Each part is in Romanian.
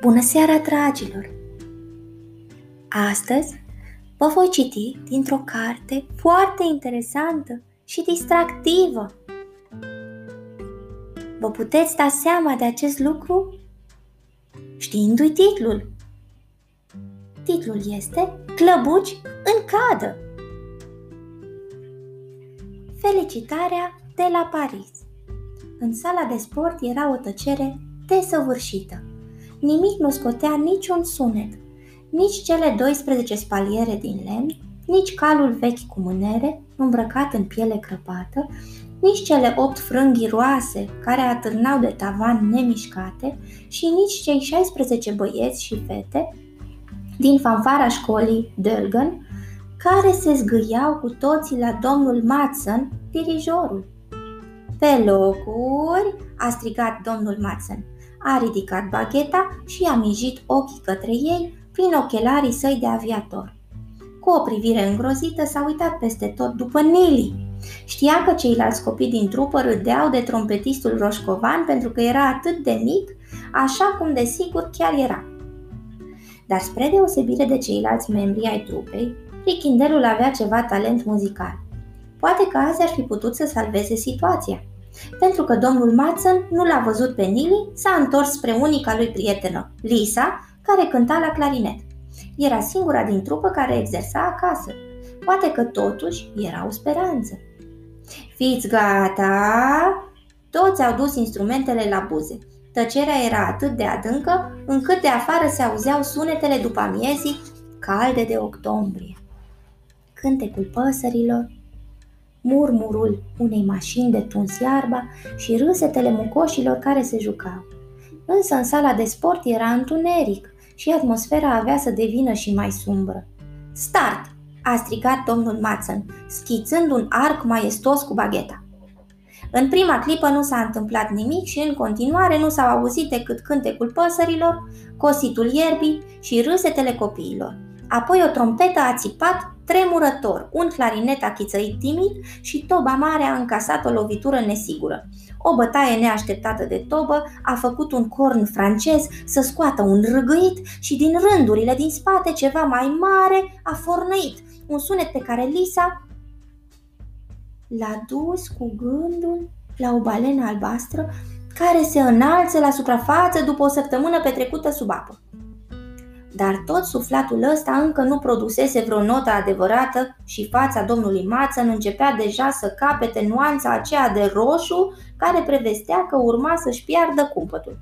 Bună seara, dragilor! Astăzi vă voi citi dintr-o carte foarte interesantă și distractivă. Vă puteți da seama de acest lucru știindu-i titlul. Titlul este Clăbuci în cadă. Felicitarea de la Paris. În sala de sport era o tăcere desăvârșită. Nimic nu scotea niciun sunet, nici cele 12 spaliere din lemn, nici calul vechi cu mânere, îmbrăcat în piele crăpată, nici cele opt frânghi roase care atârnau de tavan nemișcate și nici cei 16 băieți și fete din fanfara școlii Dölgen, care se zgâiau cu toții la domnul Matson, dirijorul. Pe locuri, a strigat domnul Matson. A ridicat bagheta și a mijit ochii către ei prin ochelarii săi de aviator. Cu o privire îngrozită s-a uitat peste tot după Nili. Știa că ceilalți copii din trupă râdeau de trompetistul roșcovan pentru că era atât de mic, așa cum desigur chiar era. Dar spre deosebire de ceilalți membri ai trupei, Richindelul avea ceva talent muzical. Poate că azi ar fi putut să salveze situația. Pentru că domnul Matson nu l-a văzut pe Nili, s-a întors spre unica lui prietenă, Lisa, care cânta la clarinet. Era singura din trupă care exersa acasă. Poate că totuși era o speranță. Fiți gata! Toți au dus instrumentele la buze. Tăcerea era atât de adâncă încât de afară se auzeau sunetele după amiezii calde de octombrie. Cântecul păsărilor, murmurul unei mașini de tuns iarba și râsetele mucoșilor care se jucau. Însă în sala de sport era întuneric și atmosfera avea să devină și mai sumbră. Start! a strigat domnul Matson, schițând un arc maestos cu bagheta. În prima clipă nu s-a întâmplat nimic și în continuare nu s-au auzit decât cântecul păsărilor, cositul ierbii și râsetele copiilor. Apoi o trompetă a țipat tremurător, un clarinet a chițăit timid și toba mare a încasat o lovitură nesigură. O bătaie neașteptată de tobă a făcut un corn francez să scoată un râgâit și din rândurile din spate ceva mai mare a fornăit, un sunet pe care Lisa l-a dus cu gândul la o balenă albastră care se înalță la suprafață după o săptămână petrecută sub apă dar tot suflatul ăsta încă nu produsese vreo notă adevărată și fața domnului Mațăn începea deja să capete nuanța aceea de roșu care prevestea că urma să-și piardă cumpătul.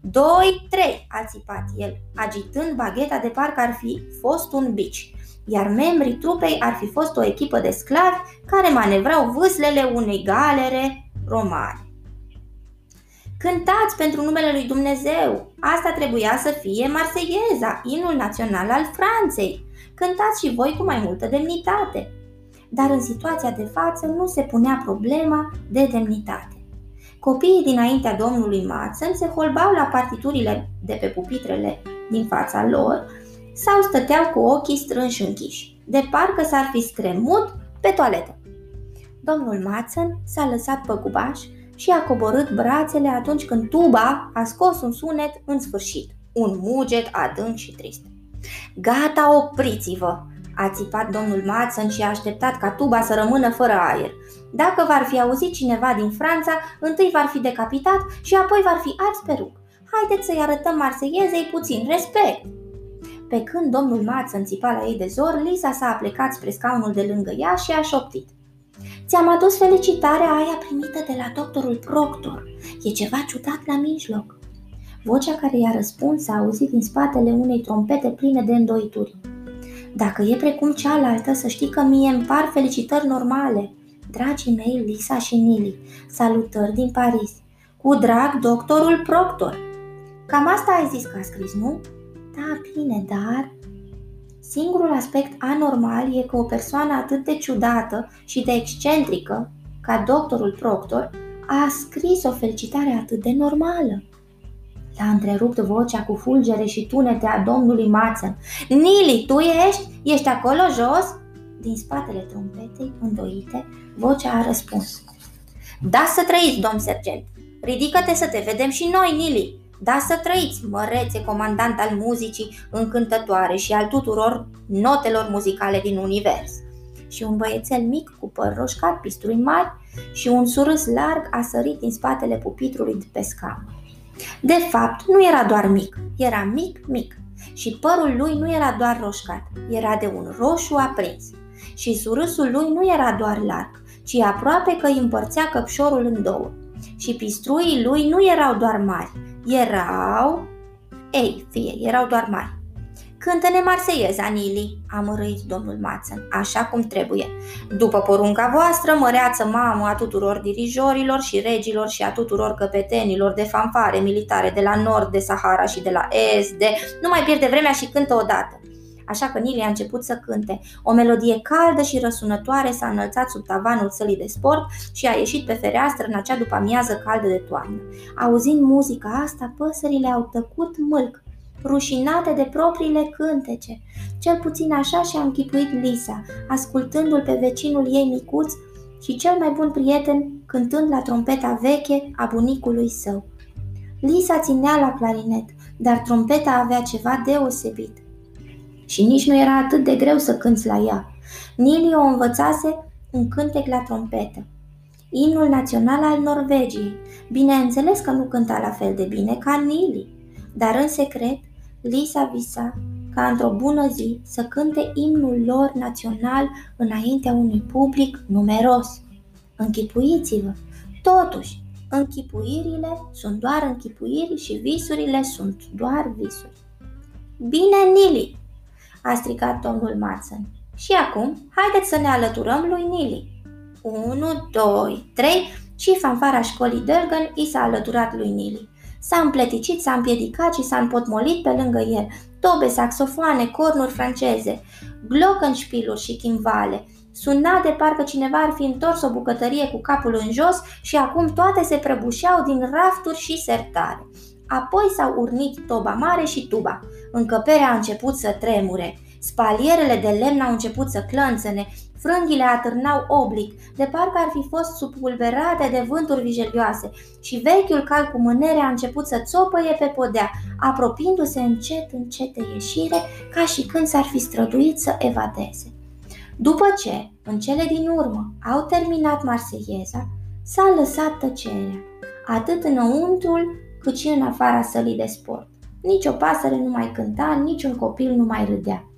Doi, trei, a țipat el, agitând bagheta de parcă ar fi fost un bici, iar membrii trupei ar fi fost o echipă de sclavi care manevrau vâslele unei galere romane. Cântați pentru numele lui Dumnezeu! Asta trebuia să fie Marseieza, inul național al Franței. Cântați și voi cu mai multă demnitate. Dar în situația de față nu se punea problema de demnitate. Copiii dinaintea domnului Matson se holbau la partiturile de pe pupitrele din fața lor sau stăteau cu ochii strânși închiși, de parcă s-ar fi scremut pe toaletă. Domnul Matson s-a lăsat păgubaș și a coborât brațele atunci când tuba a scos un sunet în sfârșit, un muget adânc și trist. Gata, opriți-vă! a țipat domnul Matson și a așteptat ca tuba să rămână fără aer. Dacă v-ar fi auzit cineva din Franța, întâi v-ar fi decapitat și apoi v-ar fi ars pe rug. Haideți să-i arătăm marseiezei puțin respect! Pe când domnul Matson țipa la ei de zor, Lisa s-a aplecat spre scaunul de lângă ea și a șoptit. Ți-am adus felicitarea aia primită de la doctorul Proctor. E ceva ciudat la mijloc. Vocea care i-a răspuns s-a auzit din spatele unei trompete pline de îndoituri. Dacă e precum cealaltă, să știi că mie îmi par felicitări normale. Dragii mei, Lisa și Nili, salutări din Paris. Cu drag, doctorul Proctor. Cam asta ai zis că a scris, nu? Da, bine, dar Singurul aspect anormal e că o persoană atât de ciudată și de excentrică ca doctorul Proctor a scris o felicitare atât de normală. L-a întrerupt vocea cu fulgere și tunete a domnului Mațăn. Nili, tu ești? Ești acolo jos? Din spatele trompetei, îndoite, vocea a răspuns. Da să trăiți, domn sergent! Ridică-te să te vedem și noi, Nili! Da să trăiți, mărețe comandant al muzicii încântătoare și al tuturor notelor muzicale din univers. Și un băiețel mic cu păr roșcat, pisturi mari și un surâs larg a sărit din spatele pupitrului de pe scamă. De fapt, nu era doar mic, era mic, mic. Și părul lui nu era doar roșcat, era de un roșu aprins. Și surâsul lui nu era doar larg, ci aproape că îi împărțea căpșorul în două. Și pistruii lui nu erau doar mari, erau... Ei, fie, erau doar mari. Cântă-ne marseieza, Nili, a mărâit domnul Mațăn, așa cum trebuie. După porunca voastră, măreață mamă a tuturor dirijorilor și regilor și a tuturor căpetenilor de fanfare militare de la nord de Sahara și de la est de... Nu mai pierde vremea și cântă odată. Așa că Nili a început să cânte. O melodie caldă și răsunătoare s-a înălțat sub tavanul sălii de sport și a ieșit pe fereastră în acea după amiază caldă de toamnă. Auzind muzica asta, păsările au tăcut mâlc, rușinate de propriile cântece. Cel puțin așa și-a închipuit Lisa, ascultându-l pe vecinul ei micuț și cel mai bun prieten cântând la trompeta veche a bunicului său. Lisa ținea la clarinet, dar trompeta avea ceva deosebit și nici nu era atât de greu să cânți la ea. Nili o învățase un cântec la trompetă. Imnul național al Norvegiei. Bineînțeles că nu cânta la fel de bine ca Nili, dar în secret Lisa visa ca într-o bună zi să cânte imnul lor național înaintea unui public numeros. Închipuiți-vă! Totuși, închipuirile sunt doar închipuiri și visurile sunt doar visuri. Bine, Nili, a strigat domnul Matson. Și acum, haideți să ne alăturăm lui Nili. Unu, doi, trei și fanfara școlii Dölgen i s-a alăturat lui Nili. S-a împleticit, s-a împiedicat și s-a împotmolit pe lângă el. Tobe, saxofoane, cornuri franceze, glockenspieluri și chimbale. Suna de parcă cineva ar fi întors o bucătărie cu capul în jos și acum toate se prăbușeau din rafturi și sertare. Apoi s-au urnit toba mare și tuba. Încăperea a început să tremure. Spalierele de lemn au început să clănțene, frânghile atârnau oblic, de parcă ar fi fost subpulverate de vânturi vijelioase și vechiul cal cu mânere a început să țopăie pe podea, apropiindu-se încet, încet de ieșire, ca și când s-ar fi străduit să evadeze. După ce, în cele din urmă, au terminat Marseieza, s-a lăsat tăcerea, atât înăuntrul cât și în afara sălii de sport. Nici o pasăre nu mai cânta, nici un copil nu mai râdea.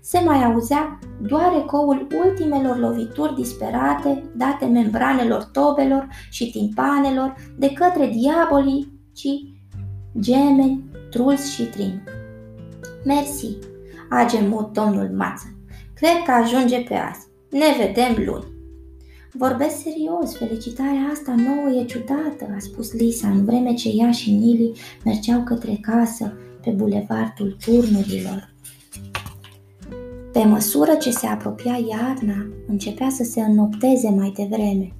Se mai auzea doar ecoul ultimelor lovituri disperate date membranelor tobelor și timpanelor de către diabolii, ci gemeni, truls și trin. Mersi, a gemut domnul Mață. Cred că ajunge pe azi. Ne vedem luni. Vorbesc serios, felicitarea asta nouă e ciudată, a spus Lisa în vreme ce ea și Nili mergeau către casă pe bulevardul turnurilor. Pe măsură ce se apropia iarna, începea să se înnopteze mai devreme.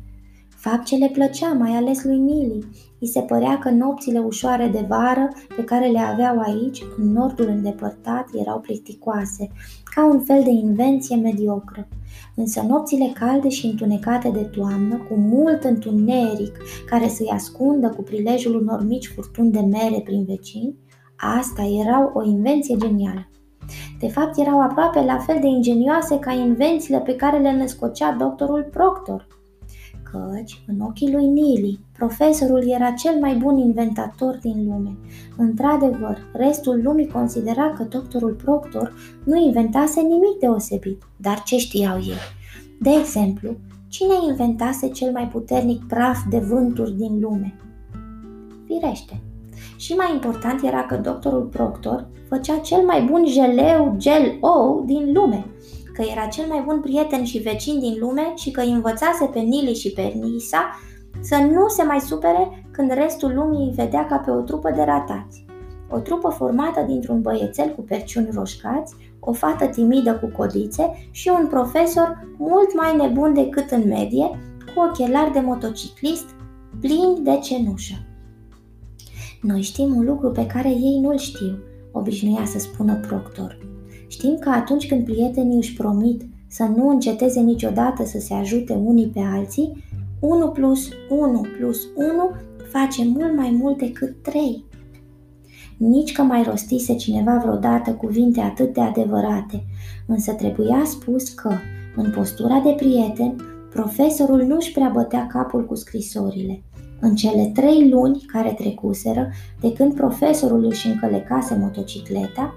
Fapt ce le plăcea, mai ales lui Nili. I se părea că nopțile ușoare de vară pe care le aveau aici, în nordul îndepărtat, erau plicticoase, ca un fel de invenție mediocră. Însă nopțile calde și întunecate de toamnă, cu mult întuneric care să-i ascundă cu prilejul unor mici furtuni de mere prin vecini, asta erau o invenție genială. De fapt, erau aproape la fel de ingenioase ca invențiile pe care le născocea doctorul Proctor. Căci, în ochii lui Nili, profesorul era cel mai bun inventator din lume. Într-adevăr, restul lumii considera că doctorul Proctor nu inventase nimic deosebit, dar ce știau ei? De exemplu, cine inventase cel mai puternic praf de vânturi din lume? Firește, și mai important era că doctorul Proctor făcea cel mai bun jeleu gel ou din lume, că era cel mai bun prieten și vecin din lume și că îi învățase pe Nili și pe Nisa să nu se mai supere când restul lumii îi vedea ca pe o trupă de ratați. O trupă formată dintr-un băiețel cu perciuni roșcați, o fată timidă cu codițe și un profesor mult mai nebun decât în medie, cu ochelari de motociclist plini de cenușă. Noi știm un lucru pe care ei nu-l știu, obișnuia să spună Proctor. Știm că atunci când prietenii își promit să nu înceteze niciodată să se ajute unii pe alții, 1 plus 1 plus 1 face mult mai mult decât 3. nici că mai rostise cineva vreodată cuvinte atât de adevărate, însă trebuia spus că, în postura de prieten, profesorul nu-și prea bătea capul cu scrisorile. În cele trei luni care trecuseră, de când profesorul își încălecase motocicleta,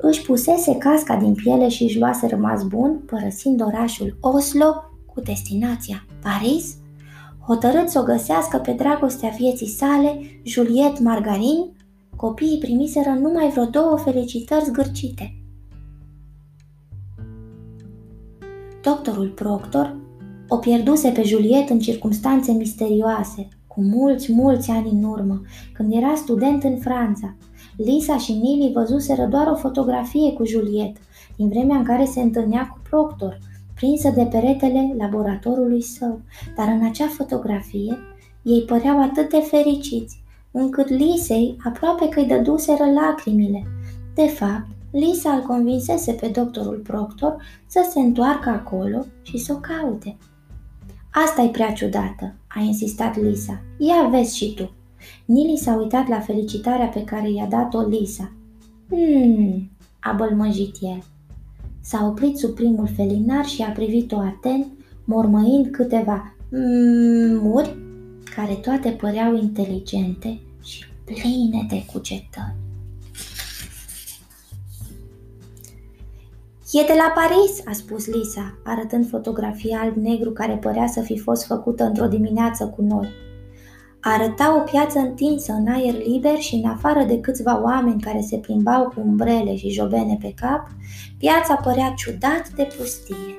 își pusese casca din piele și își luase rămas bun, părăsind orașul Oslo cu destinația Paris, hotărât să o găsească pe dragostea vieții sale, Juliet Margarin, copiii primiseră numai vreo două felicitări zgârcite. Doctorul Proctor o pierduse pe Juliet în circunstanțe misterioase, cu mulți, mulți ani în urmă, când era student în Franța. Lisa și Nili văzuseră doar o fotografie cu Juliet, din vremea în care se întâlnea cu Proctor, prinsă de peretele laboratorului său, dar în acea fotografie ei păreau atât de fericiți, încât Lisei aproape că îi dăduseră lacrimile. De fapt, Lisa îl convinsese pe doctorul Proctor să se întoarcă acolo și să o caute. Asta e prea ciudată, a insistat Lisa. Ia vezi și tu. Nili s-a uitat la felicitarea pe care i-a dat-o Lisa. Hmm, a bălmăjit el. S-a oprit sub primul felinar și a privit-o atent, mormăind câteva muri care toate păreau inteligente și pline de cugetări. E de la Paris, a spus Lisa, arătând fotografia alb-negru care părea să fi fost făcută într-o dimineață cu noi. Arăta o piață întinsă în aer liber și în afară de câțiva oameni care se plimbau cu umbrele și jobene pe cap, piața părea ciudat de pustie.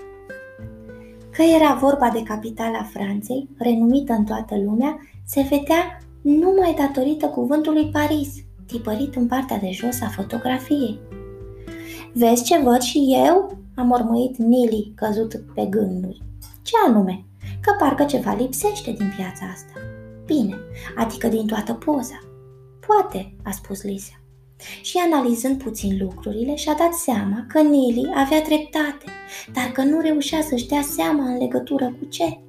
Că era vorba de capitala Franței, renumită în toată lumea, se vedea numai datorită cuvântului Paris, tipărit în partea de jos a fotografiei. Vezi ce văd și eu?" a mormăit Nili, căzut pe gânduri. Ce anume? Că parcă ceva lipsește din piața asta. Bine, adică din toată poza. Poate, a spus Lisa. Și analizând puțin lucrurile, și-a dat seama că Nili avea dreptate, dar că nu reușea să-și dea seama în legătură cu ce.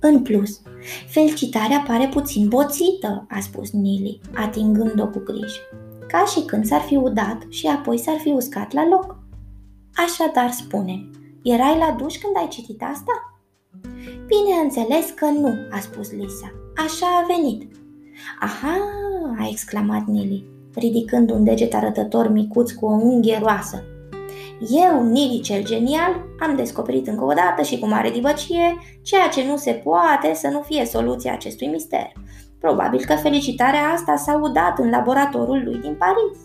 În plus, felicitarea pare puțin boțită, a spus Nili, atingând-o cu grijă ca și când s-ar fi udat și apoi s-ar fi uscat la loc. Așadar spune, erai la duș când ai citit asta? Bineînțeles că nu, a spus Lisa. Așa a venit. Aha, a exclamat Nili, ridicând un deget arătător micuț cu o unghie roasă. Eu, Nili cel genial, am descoperit încă o dată și cu mare divăcie ceea ce nu se poate să nu fie soluția acestui mister. Probabil că felicitarea asta s-a udat în laboratorul lui din Paris.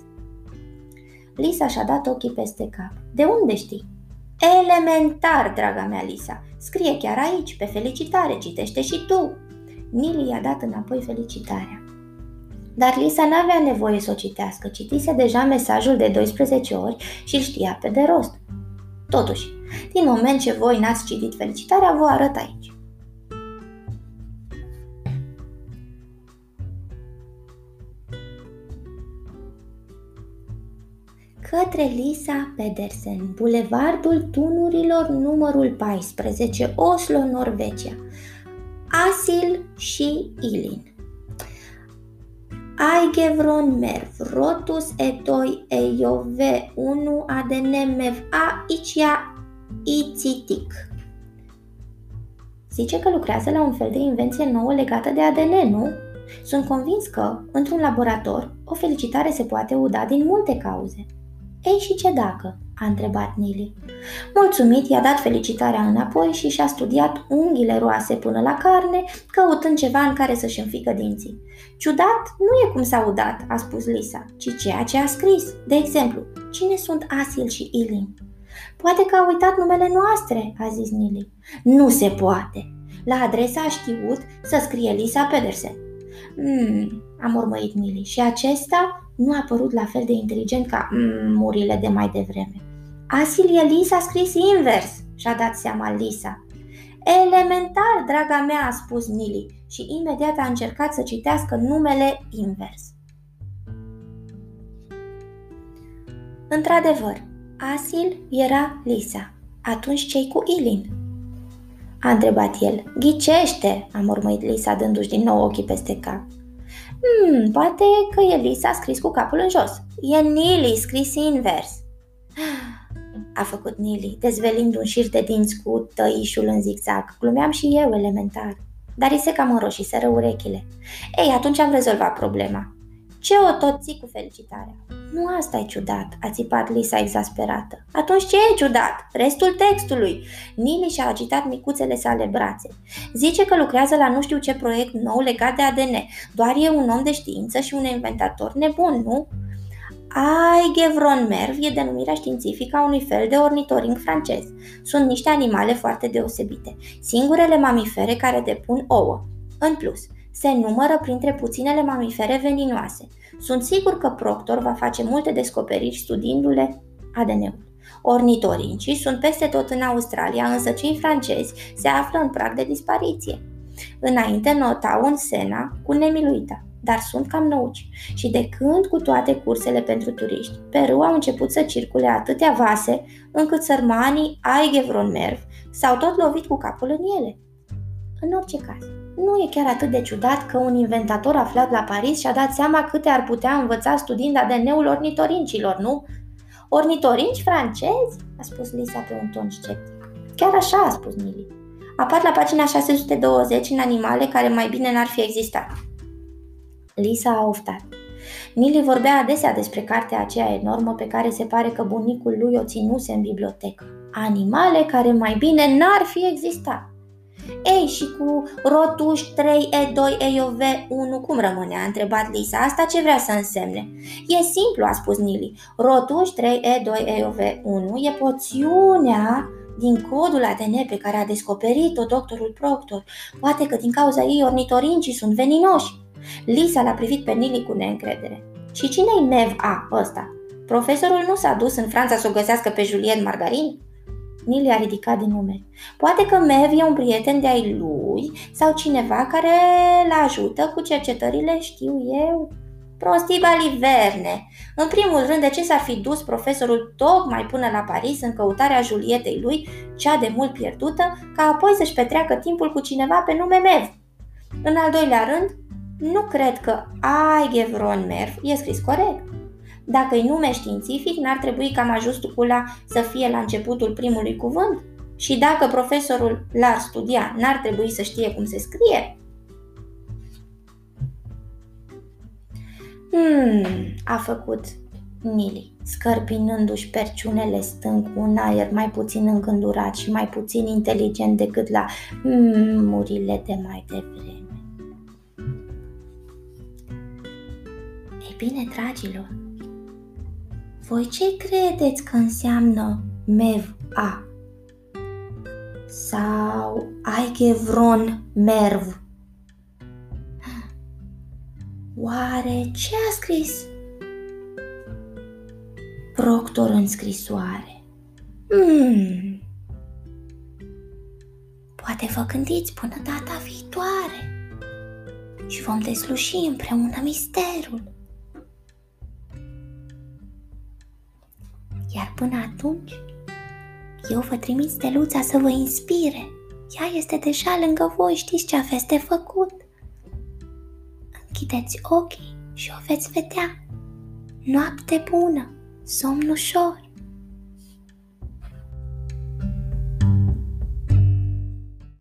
Lisa și-a dat ochii peste cap. De unde știi? Elementar, draga mea Lisa. Scrie chiar aici, pe felicitare, citește și tu. Nili i-a dat înapoi felicitarea. Dar Lisa n-avea nevoie să o citească, citise deja mesajul de 12 ori și îl știa pe de rost. Totuși, din moment ce voi n-ați citit felicitarea, vă arăt aici. către Lisa Pedersen, Bulevardul Tunurilor numărul 14, Oslo, Norvegia. Asil și Ilin. Aigevron merv, rotus etoi eiove 1 adenemev a icia ititic. Zice că lucrează la un fel de invenție nouă legată de ADN, nu? Sunt convins că, într-un laborator, o felicitare se poate uda din multe cauze. Ei și ce dacă? A întrebat Nili. Mulțumit, i-a dat felicitarea înapoi și și-a studiat unghiile roase până la carne, căutând ceva în care să-și înfică dinții. Ciudat nu e cum s-a udat, a spus Lisa, ci ceea ce a scris. De exemplu, cine sunt Asil și Ilin? Poate că a uitat numele noastre, a zis Nili. Nu se poate. La adresa a știut să scrie Lisa Pedersen. Hmm, a mormăit Nili. Și acesta nu a părut la fel de inteligent ca mm, murile de mai devreme. Asilie Lisa a scris invers, și-a dat seama Lisa. Elementar, draga mea, a spus Nili și imediat a încercat să citească numele invers. Într-adevăr, Asil era Lisa. Atunci cei cu Ilin? A întrebat el. Ghicește, a mormăit Lisa dându-și din nou ochii peste cap. Hmm, poate că Elisa a scris cu capul în jos. E Nili scris invers. A făcut Nili, dezvelind un șir de dinți cu tăișul în zigzag. Glumeam și eu elementar. Dar îi se cam înroșiseră urechile. Ei, atunci am rezolvat problema. Ce o tot ții cu felicitarea? Nu asta e ciudat, a țipat Lisa exasperată. Atunci ce e ciudat? Restul textului. Nili și-a agitat micuțele sale brațe. Zice că lucrează la nu știu ce proiect nou legat de ADN. Doar e un om de știință și un inventator nebun, nu? Aigevron-merv e denumirea științifică a unui fel de ornitoring francez. Sunt niște animale foarte deosebite, singurele mamifere care depun ouă. În plus, se numără printre puținele mamifere veninoase. Sunt sigur că Proctor va face multe descoperiri studiindu-le ADN-ul. Ornitorincii sunt peste tot în Australia, însă cei francezi se află în prag de dispariție. Înainte notau în Sena cu nemiluita, dar sunt cam nouci. Și de când cu toate cursele pentru turiști, pe râu au început să circule atâtea vase, încât sărmanii Aigevron Merv s-au tot lovit cu capul în ele. În orice caz, nu e chiar atât de ciudat că un inventator aflat la Paris și-a dat seama câte ar putea învăța studiind ADN-ul ornitorincilor, nu? Ornitorinci francezi? a spus Lisa pe un ton sceptic. Chiar așa, a spus Nili. Apar la pagina 620 în animale care mai bine n-ar fi existat. Lisa a oftat. Nili vorbea adesea despre cartea aceea enormă pe care se pare că bunicul lui o ținuse în bibliotecă. Animale care mai bine n-ar fi existat. Ei, și cu rotuș 3E2EOV1 cum rămâne? A întrebat Lisa. Asta ce vrea să însemne? E simplu, a spus Nili. Rotuș 3E2EOV1 e poțiunea din codul ADN pe care a descoperit-o doctorul Proctor. Poate că din cauza ei ornitorincii sunt veninoși. Lisa l-a privit pe Nili cu neîncredere. Și cine-i Nev A ăsta? Profesorul nu s-a dus în Franța să o găsească pe Julien Margarin? Nili a ridicat din nume. Poate că Mev e un prieten de-ai lui sau cineva care îl ajută cu cercetările, știu eu. Prostii baliverne! În primul rând, de ce s-ar fi dus profesorul tocmai până la Paris în căutarea Julietei lui, cea de mult pierdută, ca apoi să-și petreacă timpul cu cineva pe nume Mev? În al doilea rând, nu cred că Aigevron Merv e scris corect. Dacă îi nume științific, n-ar trebui ca majuscula să fie la începutul primului cuvânt? Și dacă profesorul l-ar studia, n-ar trebui să știe cum se scrie? Hmm, a făcut Nili, scărpinându-și perciunele stâng cu un aer mai puțin îngândurat și mai puțin inteligent decât la murile de mai devreme. Bine, dragilor, voi ce credeți că înseamnă MEV-A? Sau Aigevron Merv? Oare ce a scris Proctor în scrisoare? Hmm. Poate vă gândiți până data viitoare și vom desluși împreună misterul. Până atunci, eu vă trimit steluța să vă inspire. Ea este deja lângă voi, știți ce aveți de făcut. Închideți ochii și o veți vedea. Noapte bună, somn ușor.